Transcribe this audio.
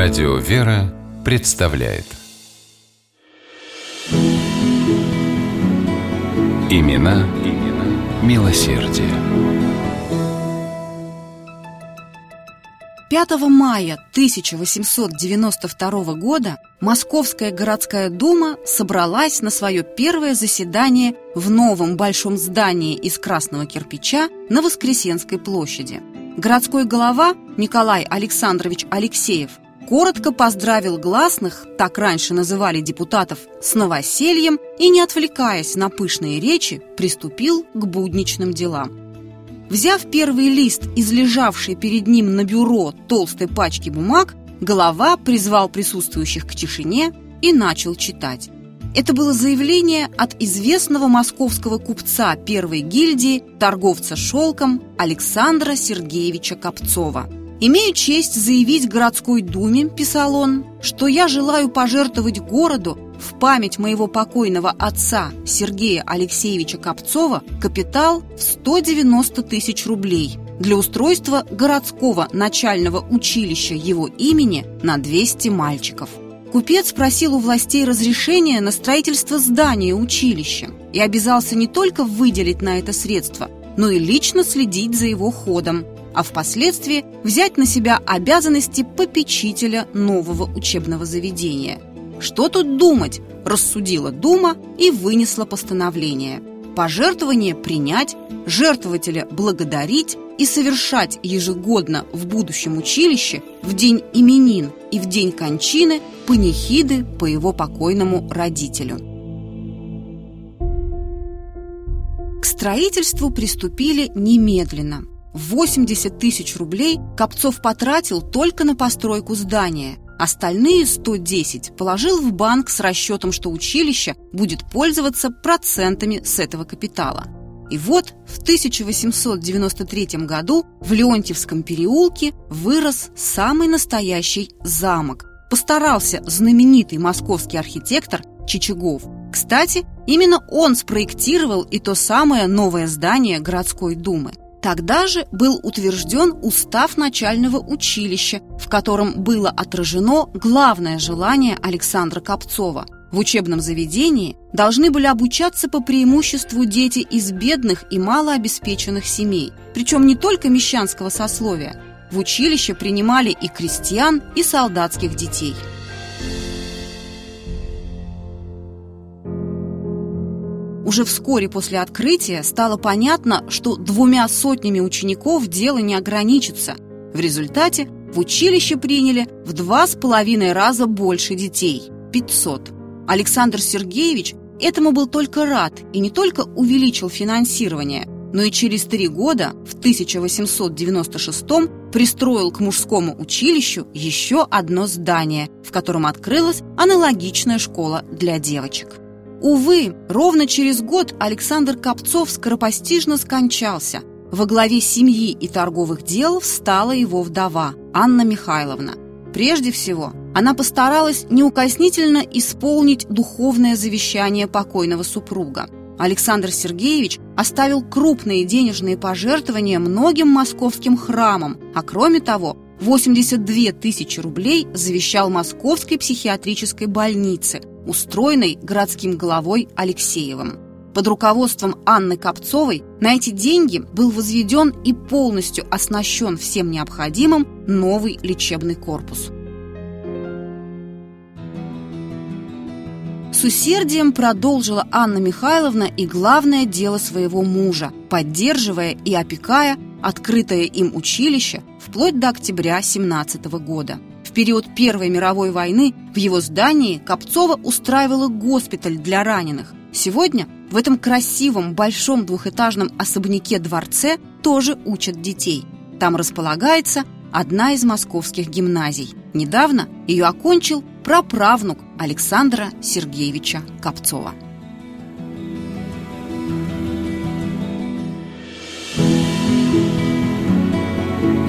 Радио «Вера» представляет Имена, имена милосердие. 5 мая 1892 года Московская городская дума собралась на свое первое заседание в новом большом здании из красного кирпича на Воскресенской площади. Городской голова Николай Александрович Алексеев коротко поздравил гласных, так раньше называли депутатов, с новосельем и, не отвлекаясь на пышные речи, приступил к будничным делам. Взяв первый лист из лежавшей перед ним на бюро толстой пачки бумаг, голова призвал присутствующих к тишине и начал читать. Это было заявление от известного московского купца первой гильдии, торговца шелком Александра Сергеевича Копцова – «Имею честь заявить городской думе, — писал он, — что я желаю пожертвовать городу в память моего покойного отца Сергея Алексеевича Копцова капитал в 190 тысяч рублей для устройства городского начального училища его имени на 200 мальчиков. Купец просил у властей разрешения на строительство здания училища и обязался не только выделить на это средства, но и лично следить за его ходом, а впоследствии взять на себя обязанности попечителя нового учебного заведения. Что тут думать, рассудила Дума и вынесла постановление. Пожертвование принять, жертвователя благодарить и совершать ежегодно в будущем училище в день именин и в день кончины панихиды по его покойному родителю. К строительству приступили немедленно – 80 тысяч рублей Копцов потратил только на постройку здания. Остальные 110 положил в банк с расчетом, что училище будет пользоваться процентами с этого капитала. И вот в 1893 году в Леонтьевском переулке вырос самый настоящий замок. Постарался знаменитый московский архитектор Чичагов. Кстати, именно он спроектировал и то самое новое здание городской думы – Тогда же был утвержден устав начального училища, в котором было отражено главное желание Александра Копцова. В учебном заведении должны были обучаться по преимуществу дети из бедных и малообеспеченных семей, причем не только мещанского сословия. В училище принимали и крестьян, и солдатских детей. Уже вскоре после открытия стало понятно, что двумя сотнями учеников дело не ограничится. В результате в училище приняли в два с половиной раза больше детей – 500. Александр Сергеевич этому был только рад и не только увеличил финансирование, но и через три года, в 1896 пристроил к мужскому училищу еще одно здание, в котором открылась аналогичная школа для девочек. Увы, ровно через год Александр Копцов скоропостижно скончался. Во главе семьи и торговых дел встала его вдова Анна Михайловна. Прежде всего, она постаралась неукоснительно исполнить духовное завещание покойного супруга. Александр Сергеевич оставил крупные денежные пожертвования многим московским храмам, а кроме того, 82 тысячи рублей завещал Московской психиатрической больнице, устроенной городским головой Алексеевым. Под руководством Анны Копцовой на эти деньги был возведен и полностью оснащен всем необходимым новый лечебный корпус. С усердием продолжила Анна Михайловна и главное дело своего мужа, поддерживая и опекая открытое им училище вплоть до октября 17 года. В период Первой мировой войны в его здании Копцова устраивала госпиталь для раненых. Сегодня в этом красивом большом двухэтажном особняке-дворце тоже учат детей. Там располагается одна из московских гимназий. Недавно ее окончил праправнук Александра Сергеевича Копцова.